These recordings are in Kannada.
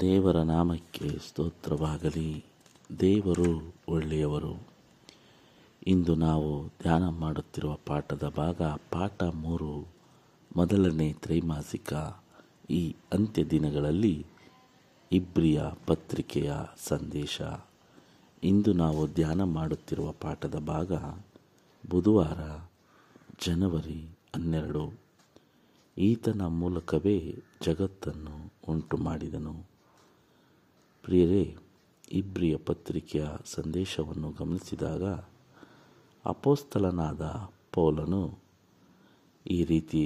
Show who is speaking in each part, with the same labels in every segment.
Speaker 1: ದೇವರ ನಾಮಕ್ಕೆ ಸ್ತೋತ್ರವಾಗಲಿ. ದೇವರು ಒಳ್ಳೆಯವರು. ಇಂದು ನಾವು ಧ್ಯಾನ ಮಾಡುತ್ತಿರುವ ಪಾಠದ ಭಾಗ ಪಾಠ ಮೂರು, ಮೊದಲನೇ ತ್ರೈಮಾಸಿಕ. ಈ ಅಂತ್ಯ ದಿನಗಳಲ್ಲಿ ಇಬ್ರಿಯ ಪತ್ರಿಕೆಯ ಸಂದೇಶ. ಇಂದು ನಾವು ಧ್ಯಾನ ಮಾಡುತ್ತಿರುವ ಪಾಠದ ಭಾಗ ಬುಧವಾರ, ಜನವರಿ ಹನ್ನೆರಡು. ಈತನ ಮೂಲಕವೇ ಜಗತ್ತನ್ನು ಉಂಟು ಮಾಡಿದನು ಪ್ರಿಯರೇ ಇಬ್ರಿಯ ಪತ್ರಿಕೆಯ ಸಂದೇಶವನ್ನು ಗಮನಿಸಿದಾಗ ಅಪೋಸ್ತಲನಾದ ಪೌಲನು ಈ ರೀತಿ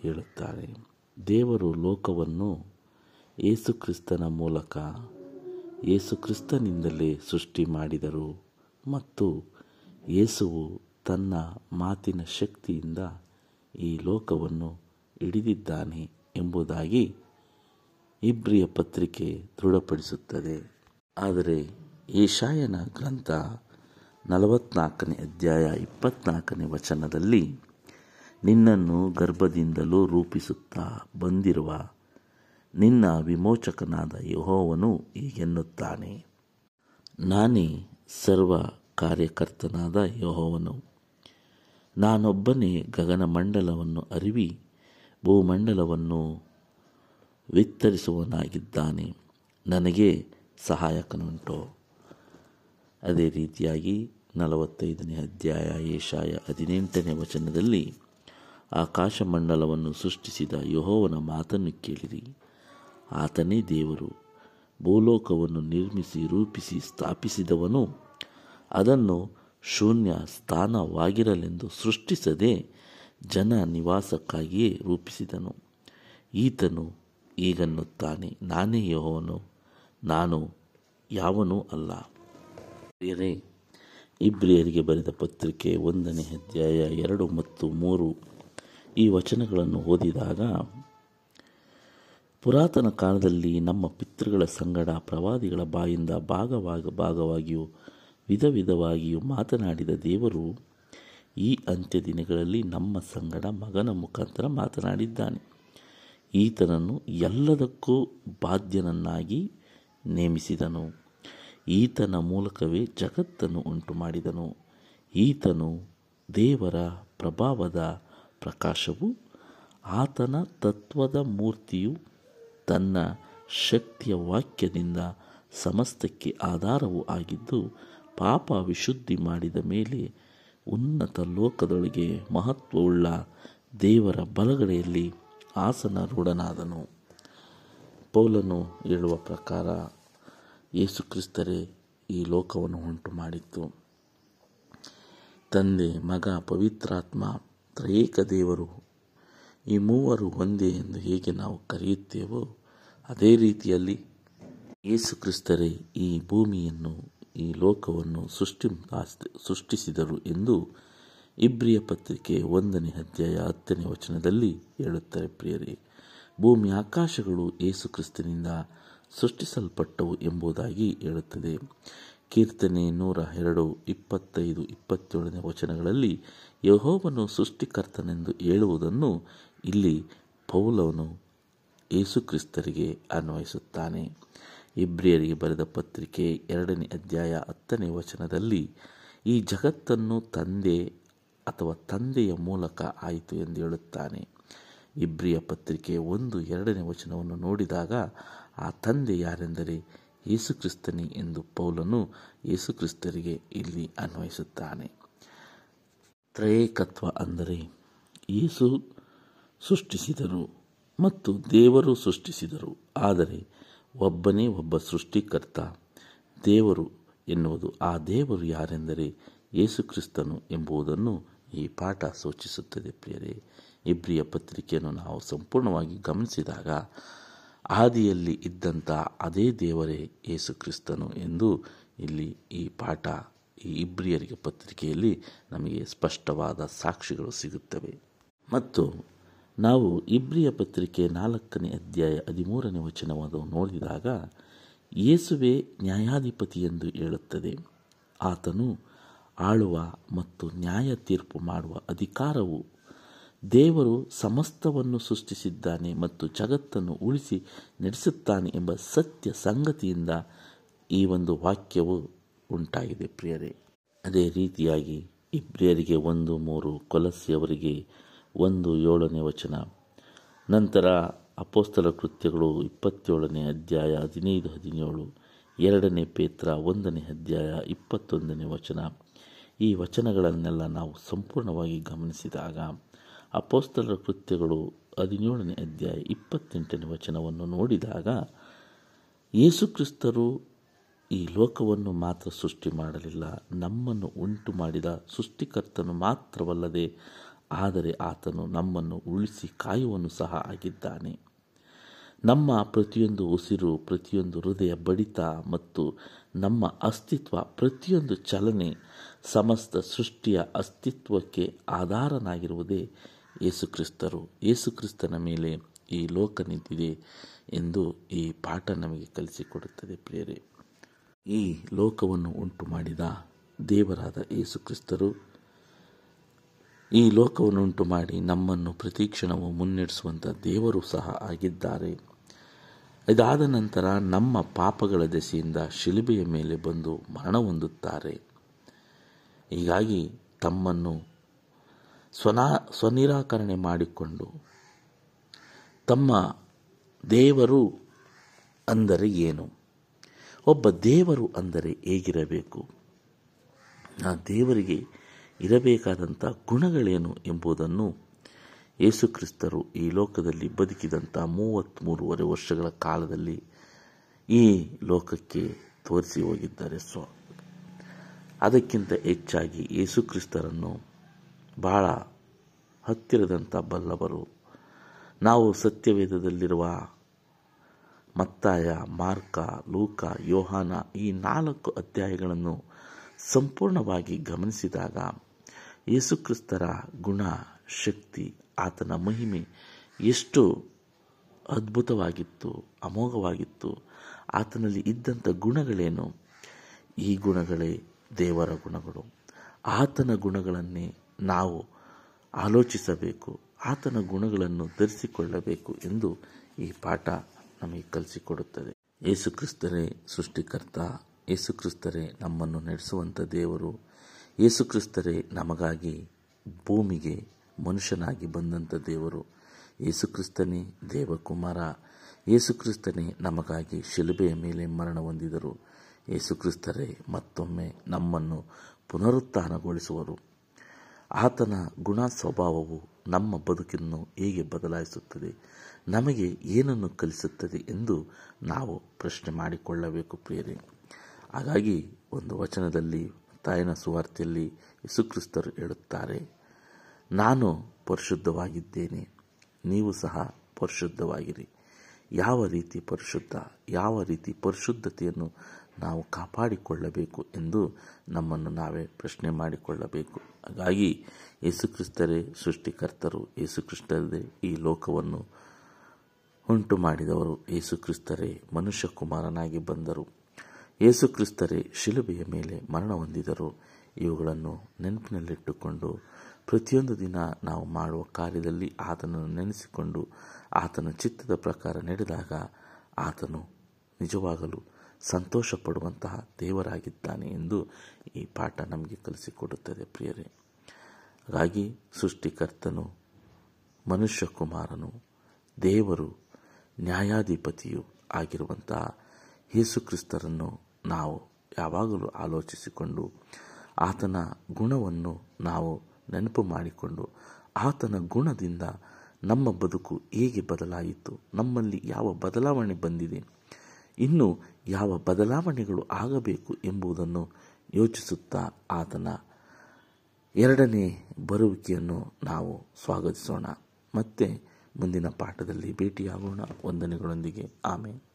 Speaker 1: ಹೇಳುತ್ತಾರೆ ದೇವರು ಲೋಕವನ್ನು ಯೇಸುಕ್ರಿಸ್ತನ ಮೂಲಕ ಯೇಸುಕ್ರಿಸ್ತನಿಂದಲೇ ಸೃಷ್ಟಿ ಮಾಡಿದರು ಮತ್ತು ಯೇಸುವು ತನ್ನ ಮಾತಿನ ಶಕ್ತಿಯಿಂದ ಈ ಲೋಕವನ್ನು ಹಿಡಿದಿದ್ದಾನೆ ಎಂಬುದಾಗಿ ಇಬ್ರಿಯ ಪತ್ರಿಕೆ ದೃಢಪಡಿಸುತ್ತದೆ. ಆದರೆ ಏಷಾಯನ ಗ್ರಂಥ ನಲವತ್ನಾಲ್ಕನೇ ಅಧ್ಯಾಯ ಇಪ್ಪತ್ನಾಲ್ಕನೇ ವಚನದಲ್ಲಿ, ನಿನ್ನನ್ನು ಗರ್ಭದಿಂದಲೂ ರೂಪಿಸುತ್ತಾ ಬಂದಿರುವ ನಿನ್ನ ವಿಮೋಚಕನಾದ ಯಹೋವನು ಹೀಗೆನ್ನುತ್ತಾನೆ. ನಾನೇ ಸರ್ವ ಕಾರ್ಯಕರ್ತನಾದ ಯಹೋವನು. ನಾನೊಬ್ಬನೇ ಗಗನಮಂಡಲವನ್ನು ಅರಿವಿ, ಭೂಮಂಡಲವನ್ನು ವಿಸ್ತರಿಸುವನಾಗಿದ್ದಾನೆ ನನಗೆ ಸಹಾಯಕನುಂಟು. ಅದೇ ರೀತಿಯಾಗಿ ನಲವತ್ತೈದನೇ ಅಧ್ಯಾಯ ಏಷಾಯ ಹದಿನೆಂಟನೇ ವಚನದಲ್ಲಿ ಆಕಾಶಮಂಡಲವನ್ನು ಸೃಷ್ಟಿಸಿದ ಯಹೋವನ ಮಾತನ್ನು ಕೇಳಿರಿ. ಆತನೇ ದೇವರು. ಭೂಲೋಕವನ್ನು ನಿರ್ಮಿಸಿ ರೂಪಿಸಿ ಸ್ಥಾಪಿಸಿದವನು ಅದನ್ನು ಶೂನ್ಯ ಸ್ಥಾನವಾಗಿರಲೆಂದು ಸೃಷ್ಟಿಸದೆ ಜನ ನಿವಾಸಕ್ಕಾಗಿಯೇ ರೂಪಿಸಿದನು. ಈತನು ಈಗನ್ನುತ್ತಾನೆ ನಾನೇ ಯಹೋವನು, ನಾನು ಯಾವನೂ ಅಲ್ಲ. ಇಬ್ರಿಯರಿಗೆ ಬರೆದ ಪತ್ರಿಕೆ ಒಂದನೇ ಅಧ್ಯಾಯ ಎರಡು ಮತ್ತು ಮೂರು. ಈ ವಚನಗಳನ್ನು ಓದಿದಾಗ, ಪುರಾತನ ಕಾಲದಲ್ಲಿ ನಮ್ಮ ಪಿತೃಗಳ ಸಂಗಡ ಪ್ರವಾದಿಗಳ ಬಾಯಿಂದ ಭಾಗವಾಗ, ಭಾಗವಾಗಿಯೂ ವಿಧ ವಿಧವಾಗಿಯೂ ಮಾತನಾಡಿದ ದೇವರು ಈ ಅಂತ್ಯ ದಿನಗಳಲ್ಲಿ ನಮ್ಮ ಸಂಗಡ ಮಗನ ಮುಖಾಂತರ ಮಾತನಾಡಿದ್ದಾನೆ. ಈತನನ್ನು ಎಲ್ಲದಕ್ಕೂ ಬಾಧ್ಯನನ್ನಾಗಿ ನೇಮಿಸಿದನು. ಈತನ ಮೂಲಕವೇ ಜಗತ್ತನ್ನು ಉಂಟು ಮಾಡಿದನು ಈತನು ದೇವರ ಪ್ರಭಾವದ ಪ್ರಕಾಶವು ಆತನ ತತ್ವದ ಮೂರ್ತಿಯು ತನ್ನ ಶಕ್ತಿಯ ವಾಕ್ಯದಿಂದ ಸಮಸ್ತಕ್ಕೆ ಆಧಾರವೂ ಆಗಿದ್ದು, ಪಾಪ ವಿಶುದ್ಧಿ ಮಾಡಿದ ಮೇಲೆ ಉನ್ನತ ಲೋಕದೊಳಗೆ ಮಹತ್ವವುಳ್ಳ ದೇವರ ಬಲಗಡೆಯಲ್ಲಿ ಆಸನರೂಢನಾದನು. ಪೌಲನು ಹೇಳುವ ಪ್ರಕಾರ ಯೇಸುಕ್ರಿಸ್ತರೇ ಈ ಲೋಕವನ್ನು ಉಂಟು ಮಾಡಿತ್ತು ತಂದೆ, ಮಗ, ಪವಿತ್ರಾತ್ಮ ತ್ರಯೇಕ ದೇವರು, ಈ ಮೂವರು ಒಂದೇ ಎಂದು ಹೇಗೆ ನಾವು ಕರೆಯುತ್ತೇವೋ ಅದೇ ರೀತಿಯಲ್ಲಿ ಯೇಸುಕ್ರಿಸ್ತರೇ ಈ ಭೂಮಿಯನ್ನು, ಈ ಲೋಕವನ್ನು ಸೃಷ್ಟಿ, ಸೃಷ್ಟಿಸಿದರು ಎಂದು ಇಬ್ರಿಯ ಪತ್ರಿಕೆ ಒಂದನೇ ಅಧ್ಯಾಯ ಹತ್ತನೇ ವಚನದಲ್ಲಿ ಹೇಳುತ್ತಾರೆ ಪ್ರಿಯರೇ, ಭೂಮಿ ಆಕಾಶಗಳು ಯೇಸುಕ್ರಿಸ್ತನಿಂದ ಸೃಷ್ಟಿಸಲ್ಪಟ್ಟವು ಎಂಬುದಾಗಿ ಹೇಳುತ್ತದೆ. ಕೀರ್ತನೆ ನೂರ ಎರಡು, ಇಪ್ಪತ್ತೈದು, ಇಪ್ಪತ್ತೇಳನೇ ವಚನಗಳಲ್ಲಿ ಯಹೋವನು ಸೃಷ್ಟಿಕರ್ತನೆಂದು ಹೇಳುವುದನ್ನು ಇಲ್ಲಿ ಪೌಲವನು ಯೇಸುಕ್ರಿಸ್ತರಿಗೆ ಅನ್ವಯಿಸುತ್ತಾನೆ. ಇಬ್ರಿಯರಿಗೆ ಬರೆದ ಪತ್ರಿಕೆ ಎರಡನೇ ಅಧ್ಯಾಯ ಹತ್ತನೇ ವಚನದಲ್ಲಿ, ಈ ಜಗತ್ತನ್ನು ತಂದೆ ಅಥವಾ ತಂದೆಯ ಮೂಲಕ ಆಯಿತು ಎಂದು ಹೇಳುತ್ತಾನೆ. ಇಬ್ರಿಯ ಪತ್ರಿಕೆ ಒಂದು ಎರಡನೇ ವಚನವನ್ನು ನೋಡಿದಾಗ, ಆ ತಂದೆ ಯಾರೆಂದರೆ ಯೇಸುಕ್ರಿಸ್ತನಿ ಎಂದು ಪೌಲನು ಯೇಸುಕ್ರಿಸ್ತರಿಗೆ ಇಲ್ಲಿ ಅನ್ವಯಿಸುತ್ತಾನೆ. ತ್ರಯೇಕತ್ವ ಅಂದರೆ ಯೇಸು ಸೃಷ್ಟಿಸಿದರು ಮತ್ತು ದೇವರು ಸೃಷ್ಟಿಸಿದರು. ಆದರೆ ಒಬ್ಬನೇ ಒಬ್ಬ ಸೃಷ್ಟಿಕರ್ತ, ದೇವರು ಎನ್ನುವುದು ಆ ದೇವರು ಯಾರೆಂದರೆ ಯೇಸುಕ್ರಿಸ್ತನು ಎಂಬುದನ್ನು ಈ ಪಾಠ ಸೂಚಿಸುತ್ತದೆ ಪ್ರಿಯರೇ. ಇಬ್ರಿಯ ಪತ್ರಿಕೆಯನ್ನು ನಾವು ಸಂಪೂರ್ಣವಾಗಿ ಗಮನಿಸಿದಾಗ ಆದಿಯಲ್ಲಿ ಇದ್ದಂಥ ಅದೇ ದೇವರೇ ಯೇಸುಕ್ರಿಸ್ತನು ಎಂದು ಇಲ್ಲಿ ಈ ಪಾಠ, ಈ ಇಬ್ರಿಯರಿಗೆ ಪತ್ರಿಕೆಯಲ್ಲಿ ನಮಗೆ ಸ್ಪಷ್ಟವಾದ ಸಾಕ್ಷಿಗಳು ಸಿಗುತ್ತವೆ. ಮತ್ತು ನಾವು ಇಬ್ರಿಯ ಪತ್ರಿಕೆ ನಾಲ್ಕನೇ ಅಧ್ಯಾಯ ಹದಿಮೂರನೇ ವಚನವನ್ನು ನೋಡಿದಾಗ, ಯೇಸುವೆ ನ್ಯಾಯಾಧಿಪತಿ ಎಂದು ಹೇಳುತ್ತದೆ. ಆತನು ಆಳುವ ಮತ್ತು ನ್ಯಾಯ ತೀರ್ಪು ಮಾಡುವ ಅಧಿಕಾರವು ದೇವರು ಸಮಸ್ತವನ್ನು ಸೃಷ್ಟಿಸಿದ್ದಾನೆ ಮತ್ತು ಜಗತ್ತನ್ನು ಉಳಿಸಿ ನಡೆಸುತ್ತಾನೆ ಎಂಬ ಸತ್ಯ ಸಂಗತಿಯಿಂದ ಈ ಒಂದು ವಾಕ್ಯವು ಉಂಟಾಗಿದೆ ಪ್ರಿಯರೇ. ಅದೇ ರೀತಿಯಾಗಿ ಇಬ್ರಿಯರಿಗೆ ಒಂದು, ಮೂರು ಕೊಲಸಿಯವರಿಗೆ ಒಂದು, ಏಳನೇ ವಚನ. ನಂತರ ಅಪೋಸ್ತಲ ಕೃತ್ಯಗಳು ಇಪ್ಪತ್ತೇಳನೇ ಅಧ್ಯಾಯ ಹದಿನೈದು, ಹದಿನೇಳು, ಎರಡನೇ ಪೇತ್ರ ಒಂದನೇ ಅಧ್ಯಾಯ ಇಪ್ಪತ್ತೊಂದನೇ ವಚನ. ಈ ವಚನಗಳನ್ನೆಲ್ಲ ನಾವು ಸಂಪೂರ್ಣವಾಗಿ ಗಮನಿಸಿದಾಗ ಅಪೋಸ್ತಲರ ಕೃತ್ಯಗಳು ಹದಿನೇಳನೇ ಅಧ್ಯಾಯ ಇಪ್ಪತ್ತೆಂಟನೇ ವಚನವನ್ನು ನೋಡಿದಾಗ ಯೇಸುಕ್ರಿಸ್ತರು ಈ ಲೋಕವನ್ನು ಮಾತ್ರ ಸೃಷ್ಟಿ ಮಾಡಲಿಲ್ಲ, ನಮ್ಮನ್ನು ಉಂಟು ಮಾಡಿದ ಸೃಷ್ಟಿಕರ್ತನು ಮಾತ್ರವಲ್ಲದೆ, ಆದರೆ ಆತನು ನಮ್ಮನ್ನು ಉಳಿಸಿ ಕಾಯುವನು ಸಹ ಆಗಿದ್ದಾನೆ. ನಮ್ಮ ಪ್ರತಿಯೊಂದು ಉಸಿರು, ಪ್ರತಿಯೊಂದು ಹೃದಯ ಬಡಿತ ಮತ್ತು ನಮ್ಮ ಅಸ್ತಿತ್ವ, ಪ್ರತಿಯೊಂದು ಚಲನೆ ಸಮಸ್ತ ಸೃಷ್ಟಿಯ ಅಸ್ತಿತ್ವಕ್ಕೆ ಆಧಾರನಾಗಿರುವುದೇ ಯೇಸುಕ್ರಿಸ್ತರು. ಯೇಸುಕ್ರಿಸ್ತನ ಮೇಲೆ ಈ ಲೋಕ ನಿಂತಿದೆ ಎಂದು ಈ ಪಾಠ ನಮಗೆ ಕಲಿಸಿಕೊಡುತ್ತದೆ ಪ್ರಿಯರೇ. ಈ ಲೋಕವನ್ನು ಉಂಟು ಮಾಡಿದ ದೇವರಾದ ಯೇಸುಕ್ರಿಸ್ತರು, ಈ ಲೋಕವನ್ನು ಉಂಟು ಮಾಡಿ ನಮ್ಮನ್ನು ಪ್ರತಿಕ್ಷಣವು ಮುನ್ನಡೆಸುವಂಥ ದೇವರು ಸಹ ಆಗಿದ್ದಾರೆ. ಇದಾದ ನಂತರ ನಮ್ಮ ಪಾಪಗಳ ದೆಸೆಯಿಂದ ಶಿಲುಬೆಯ ಮೇಲೆ ಬಂದು ಮರಣ ಹೊಂದುತ್ತಾರೆ. ಹೀಗಾಗಿ ತಮ್ಮನ್ನು ಸ್ವನಾ ಸ್ವನಿರಾಕರಣೆ ಮಾಡಿಕೊಂಡು ತಮ್ಮ ದೇವರು ಅಂದರೆ ಏನು? ಒಬ್ಬ ದೇವರು ಅಂದರೆ ಹೇಗಿರಬೇಕು? ಆ ದೇವರಿಗೆ ಇರಬೇಕಾದಂಥ ಗುಣಗಳೇನು ಎಂಬುದನ್ನು ಯೇಸುಕ್ರಿಸ್ತರು ಈ ಲೋಕದಲ್ಲಿ ಬದುಕಿದಂಥ ಮೂವತ್ತ್ಮೂರುವರೆ ವರ್ಷಗಳ ಕಾಲದಲ್ಲಿ ಈ ಲೋಕಕ್ಕೆ ತೋರಿಸಿ ಹೋಗಿದ್ದಾರೆ ಸ್ವ ಅದಕ್ಕಿಂತ ಹೆಚ್ಚಾಗಿ ಯೇಸುಕ್ರಿಸ್ತರನ್ನು ಬಹಳ ಹತ್ತಿರದಂಥ ಬಲ್ಲವರು. ನಾವು ಸತ್ಯವೇದದಲ್ಲಿರುವ ಮತ್ತಾಯ, ಮಾರ್ಕ, ಲೂಕ, ಯೋಹಾನ ಈ ನಾಲ್ಕು ಅಧ್ಯಾಯಗಳನ್ನು ಸಂಪೂರ್ಣವಾಗಿ ಗಮನಿಸಿದಾಗ ಯೇಸುಕ್ರಿಸ್ತರ ಗುಣ ಶಕ್ತಿ ಆತನ ಮಹಿಮೆ ಎಷ್ಟು ಅದ್ಭುತವಾಗಿತ್ತು, ಅಮೋಘವಾಗಿತ್ತು, ಆತನಲ್ಲಿ ಇದ್ದಂಥ ಗುಣಗಳೇನು? ಈ ಗುಣಗಳೇ ದೇವರ ಗುಣಗಳು. ಆತನ ಗುಣಗಳನ್ನೇ ನಾವು ಆಲೋಚಿಸಬೇಕು, ಆತನ ಗುಣಗಳನ್ನು ಧರಿಸಿಕೊಳ್ಳಬೇಕು ಎಂದು ಈ ಪಾಠ ನಮಗೆ ಕಲಿಸಿಕೊಡುತ್ತದೆ. ಯೇಸುಕ್ರಿಸ್ತರೇ ಸೃಷ್ಟಿಕರ್ತ, ಯೇಸುಕ್ರಿಸ್ತರೇ ನಮ್ಮನ್ನು ನಡೆಸುವಂಥ ದೇವರು, ಯೇಸುಕ್ರಿಸ್ತರೇ ನಮಗಾಗಿ ಭೂಮಿಗೆ ಮನುಷ್ಯನಾಗಿ ಬಂದಂಥ ದೇವರು ಯೇಸುಕ್ರಿಸ್ತನೇ ದೇವಕುಮಾರ. ಯೇಸುಕ್ರಿಸ್ತನೇ ನಮಗಾಗಿ ಶಿಲುಬೆಯ ಮೇಲೆ ಮರಣ ಹೊಂದಿದರು. ಯೇಸುಕ್ರಿಸ್ತರೇ ಮತ್ತೊಮ್ಮೆ ನಮ್ಮನ್ನು ಪುನರುತ್ಥಾನಗೊಳಿಸುವರು. ಆತನ ಗುಣ ಸ್ವಭಾವವು ನಮ್ಮ ಬದುಕನ್ನು ಹೇಗೆ ಬದಲಾಯಿಸುತ್ತದೆ? ನಮಗೆ ಏನನ್ನು ಕಲಿಸುತ್ತದೆ ಎಂದು ನಾವು ಪ್ರಶ್ನೆ ಮಾಡಿಕೊಳ್ಳಬೇಕು ಪ್ರಿಯರೇ. ಹಾಗಾಗಿ ಒಂದು ವಚನದಲ್ಲಿ, ತಾಯಿನ ಸುವಾರ್ತೆಯಲ್ಲಿ ಯೇಸುಕ್ರಿಸ್ತರು ಹೇಳುತ್ತಾರೆ ನಾನು ಪರಿಶುದ್ಧವಾಗಿದ್ದೇನೆ. ನೀವು ಸಹ ಪರಿಶುದ್ಧವಾಗಿರಿ. ಯಾವ ರೀತಿ ಪರಿಶುದ್ಧ, ಯಾವ ರೀತಿ ಪರಿಶುದ್ಧತೆಯನ್ನು ನಾವು ಕಾಪಾಡಿಕೊಳ್ಳಬೇಕು ಎಂದು ನಮ್ಮನ್ನು ನಾವೇ ಪ್ರಶ್ನೆ ಮಾಡಿಕೊಳ್ಳಬೇಕು. ಹಾಗಾಗಿ ಯೇಸುಕ್ರಿಸ್ತರೇ, ಸೃಷ್ಟಿಕರ್ತರು ಯೇಸುಕ್ರಿಸ್ತರೇ ಈ ಲೋಕವನ್ನು ಉಂಟು ಮಾಡಿದವರು ಯೇಸುಕ್ರಿಸ್ತರೇ ಮನುಷ್ಯ ಕುಮಾರನಾಗಿ ಬಂದರು. ಯೇಸುಕ್ರಿಸ್ತರೇ, ಶಿಲುಬೆಯ ಮೇಲೆ ಮರಣ ಹೊಂದಿದರು. ಇವುಗಳನ್ನು ನೆನಪಿನಲ್ಲಿಟ್ಟುಕೊಂಡು ಪ್ರತಿಯೊಂದು ದಿನ ನಾವು ಮಾಡುವ ಕಾರ್ಯದಲ್ಲಿ ಆತನನ್ನು ನೆನೆಸಿಕೊಂಡು ಆತನ ಚಿತ್ತದ ಪ್ರಕಾರ ನಡೆದಾಗ ಆತನು ನಿಜವಾಗಲು ಸಂತೋಷ ಪಡುವಂತಹ ದೇವರಾಗಿದ್ದಾನೆ ಎಂದು ಈ ಪಾಠ ನಮಗೆ ಕಲಿಸಿಕೊಡುತ್ತದೆ ಪ್ರಿಯರೇ. ಹಾಗಾಗಿ ಸೃಷ್ಟಿಕರ್ತನು ಮನುಷ್ಯ ಕುಮಾರನು ದೇವರು, ನ್ಯಾಯಾಧಿಪತಿಯು ಆಗಿರುವಂತಹ ಯೇಸುಕ್ರಿಸ್ತರನ್ನು ನಾವು ಯಾವಾಗಲೂ ಆಲೋಚಿಸಿಕೊಂಡು ಆತನ ಗುಣವನ್ನು ನಾವು ನೆನಪು ಮಾಡಿಕೊಂಡು ಆತನ ಗುಣದಿಂದ ನಮ್ಮ ಬದುಕು ಹೇಗೆ ಬದಲಾಯಿತು, ನಮ್ಮಲ್ಲಿ ಯಾವ ಬದಲಾವಣೆ ಬಂದಿದೆ, ಇನ್ನು ಯಾವ ಬದಲಾವಣೆಗಳು ಆಗಬೇಕು ಎಂಬುದನ್ನು ಯೋಚಿಸುತ್ತಾ ಆತನ ಎರಡನೇ ಬರುವಿಕೆಯನ್ನು ನಾವು ಸ್ವಾಗತಿಸೋಣ. ಮತ್ತೆ ಮುಂದಿನ ಪಾಠದಲ್ಲಿ ಭೇಟಿಯಾಗೋಣ. ವಂದನೆಗಳೊಂದಿಗೆ. ಆಮೇಲೆ